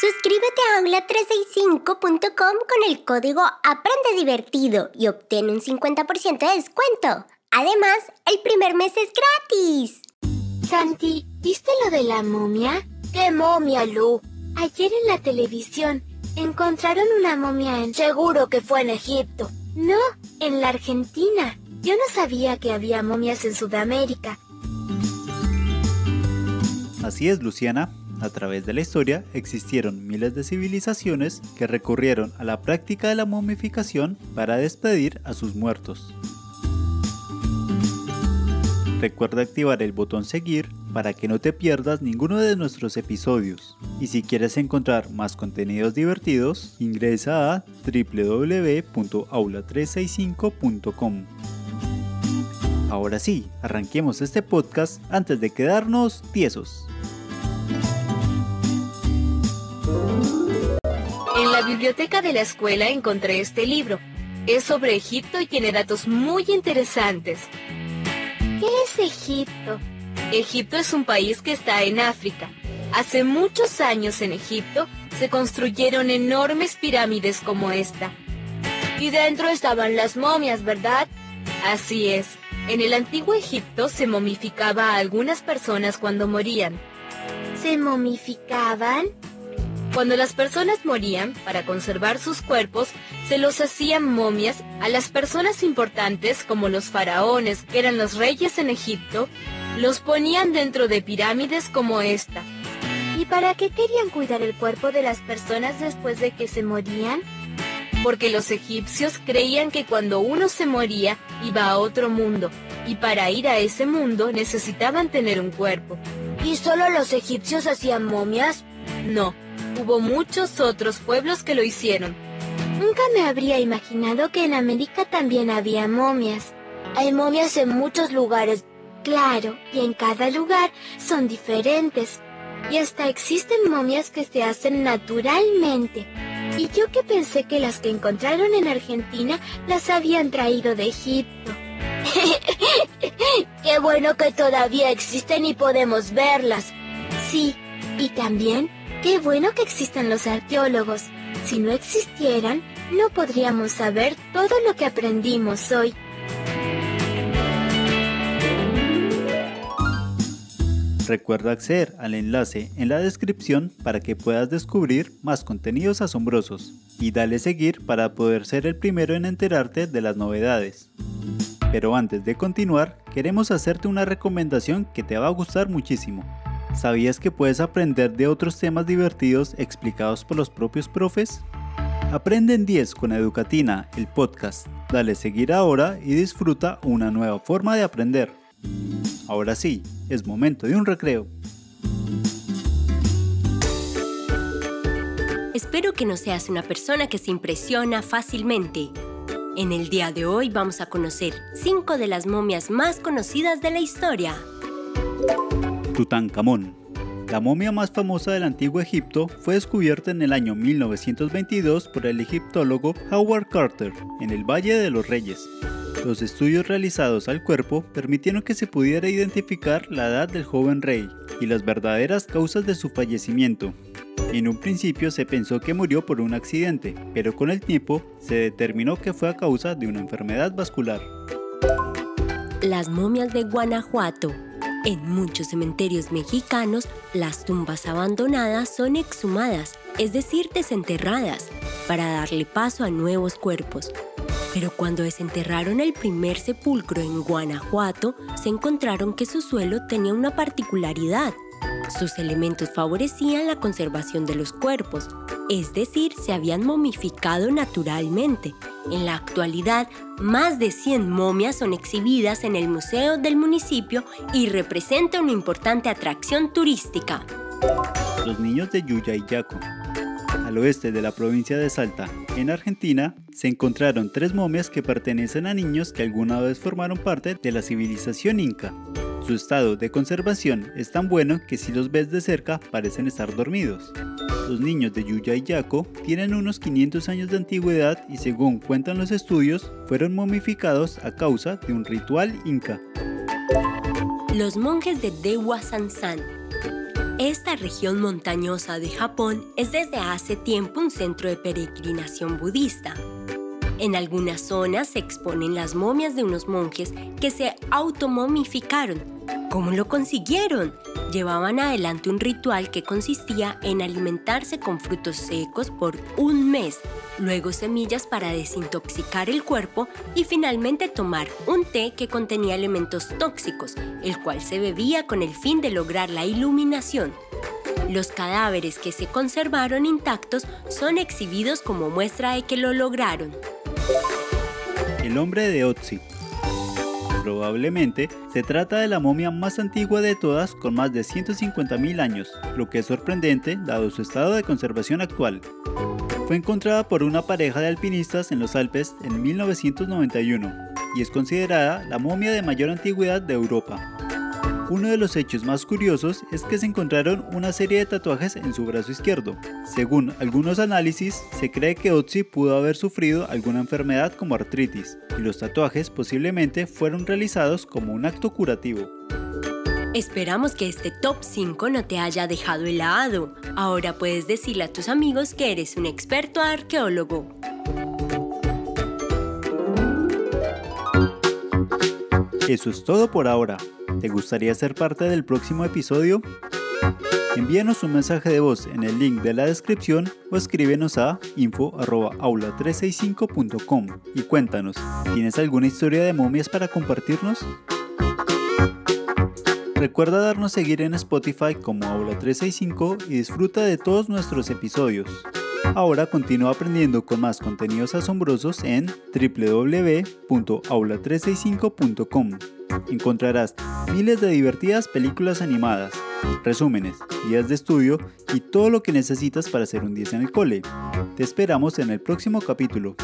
Suscríbete a aula365.com con el código Aprende Divertido y obtén un 50% de descuento. Además, el primer mes es gratis. Santi, ¿viste lo de la momia? ¿Qué momia, Lu? Ayer en la televisión encontraron una momia en... Seguro que fue en Egipto. No, en la Argentina. Yo no sabía que había momias en Sudamérica. Así es, Luciana. A través de la historia existieron miles de civilizaciones que recurrieron a la práctica de la momificación para despedir a sus muertos. Recuerda activar el botón seguir para que no te pierdas ninguno de nuestros episodios. Y si quieres encontrar más contenidos divertidos, ingresa a www.aula365.com. Ahora sí, arranquemos este podcast antes de quedarnos tiesos. Biblioteca de la escuela encontré este libro. Es sobre Egipto y tiene datos muy interesantes. ¿Qué es Egipto? Egipto es un país que está en África. Hace muchos años en Egipto se construyeron enormes pirámides como esta. Y dentro estaban las momias, ¿verdad? Así es. En el antiguo Egipto se momificaba a algunas personas cuando morían. ¿Se momificaban? Cuando las personas morían, para conservar sus cuerpos, se los hacían momias a las personas importantes como los faraones, que eran los reyes en Egipto, los ponían dentro de pirámides como esta. ¿Y para qué querían cuidar el cuerpo de las personas después de que se morían? Porque los egipcios creían que cuando uno se moría iba a otro mundo, y para ir a ese mundo necesitaban tener un cuerpo. ¿Y solo los egipcios hacían momias? No, hubo muchos otros pueblos que lo hicieron. Nunca me habría imaginado que en América también había momias. Hay momias en muchos lugares. Claro, y en cada lugar son diferentes. Y hasta existen momias que se hacen naturalmente. Y yo que pensé que las que encontraron en Argentina las habían traído de Egipto. Qué bueno que todavía existen y podemos verlas. Sí, y también Qué bueno que existen los arqueólogos. Si no existieran, no podríamos saber todo lo que aprendimos hoy. Recuerda acceder al enlace en la descripción para que puedas descubrir más contenidos asombrosos y dale seguir para poder ser el primero en enterarte de las novedades. Pero antes de continuar, queremos hacerte una recomendación que te va a gustar muchísimo. ¿Sabías que puedes aprender de otros temas divertidos explicados por los propios profes? Aprende en 10 con Educatina, el podcast. Dale seguir ahora y disfruta una nueva forma de aprender. Ahora sí, es momento de un recreo. Espero que no seas una persona que se impresiona fácilmente. En el día de hoy vamos a conocer 5 de las momias más conocidas de la historia. Tutankamón. La momia más famosa del antiguo Egipto fue descubierta en el año 1922 por el egiptólogo Howard Carter en el Valle de los Reyes. Los estudios realizados al cuerpo permitieron que se pudiera identificar la edad del joven rey y las verdaderas causas de su fallecimiento. En un principio se pensó que murió por un accidente, pero con el tiempo se determinó que fue a causa de una enfermedad vascular. Las momias de Guanajuato en muchos cementerios mexicanos, las tumbas abandonadas son exhumadas, es decir, desenterradas, para darle paso a nuevos cuerpos. Pero cuando desenterraron el primer sepulcro en Guanajuato, se encontraron que su suelo tenía una particularidad. Sus elementos favorecían la conservación de los cuerpos, es decir, se habían momificado naturalmente. En la actualidad, más de 100 momias son exhibidas en el museo del municipio y representan una importante atracción turística. Los niños de Yuya y Yaco. Al oeste de la provincia de Salta, en Argentina, se encontraron tres momias que pertenecen a niños que alguna vez formaron parte de la civilización inca. Su estado de conservación es tan bueno que si los ves de cerca parecen estar dormidos. Los niños de Yuya y Yaco tienen unos 500 años de antigüedad y según cuentan los estudios, fueron momificados a causa de un ritual inca. Los monjes de Dewa Sansan. Esta región montañosa de Japón es desde hace tiempo un centro de peregrinación budista. En algunas zonas se exponen las momias de unos monjes que se automomificaron. ¿Cómo lo consiguieron? Llevaban adelante un ritual que consistía en alimentarse con frutos secos por un mes, luego semillas para desintoxicar el cuerpo y finalmente tomar un té que contenía elementos tóxicos, el cual se bebía con el fin de lograr la iluminación. Los cadáveres que se conservaron intactos son exhibidos como muestra de que lo lograron. El hombre de Otzi. Probablemente se trata de la momia más antigua de todas con más de 150.000 años, lo que es sorprendente dado su estado de conservación actual. Fue encontrada por una pareja de alpinistas en los Alpes en 1991 y es considerada la momia de mayor antigüedad de Europa. Uno de los hechos más curiosos es que se encontraron una serie de tatuajes en su brazo izquierdo. Según algunos análisis, se cree que Otzi pudo haber sufrido alguna enfermedad como artritis, y los tatuajes posiblemente fueron realizados como un acto curativo. Esperamos que este top 5 no te haya dejado helado. Ahora puedes decirle a tus amigos que eres un experto arqueólogo. Eso es todo por ahora. ¿Te gustaría ser parte del próximo episodio? Envíanos un mensaje de voz en el link de la descripción o escríbenos a info.aula365.com y cuéntanos, ¿tienes alguna historia de momias para compartirnos? Recuerda darnos seguir en Spotify como Aula365 y disfruta de todos nuestros episodios. Ahora continúa aprendiendo con más contenidos asombrosos en www.aula365.com. Encontrarás miles de divertidas películas animadas, resúmenes, guías de estudio y todo lo que necesitas para hacer un 10 en el cole. Te esperamos en el próximo capítulo.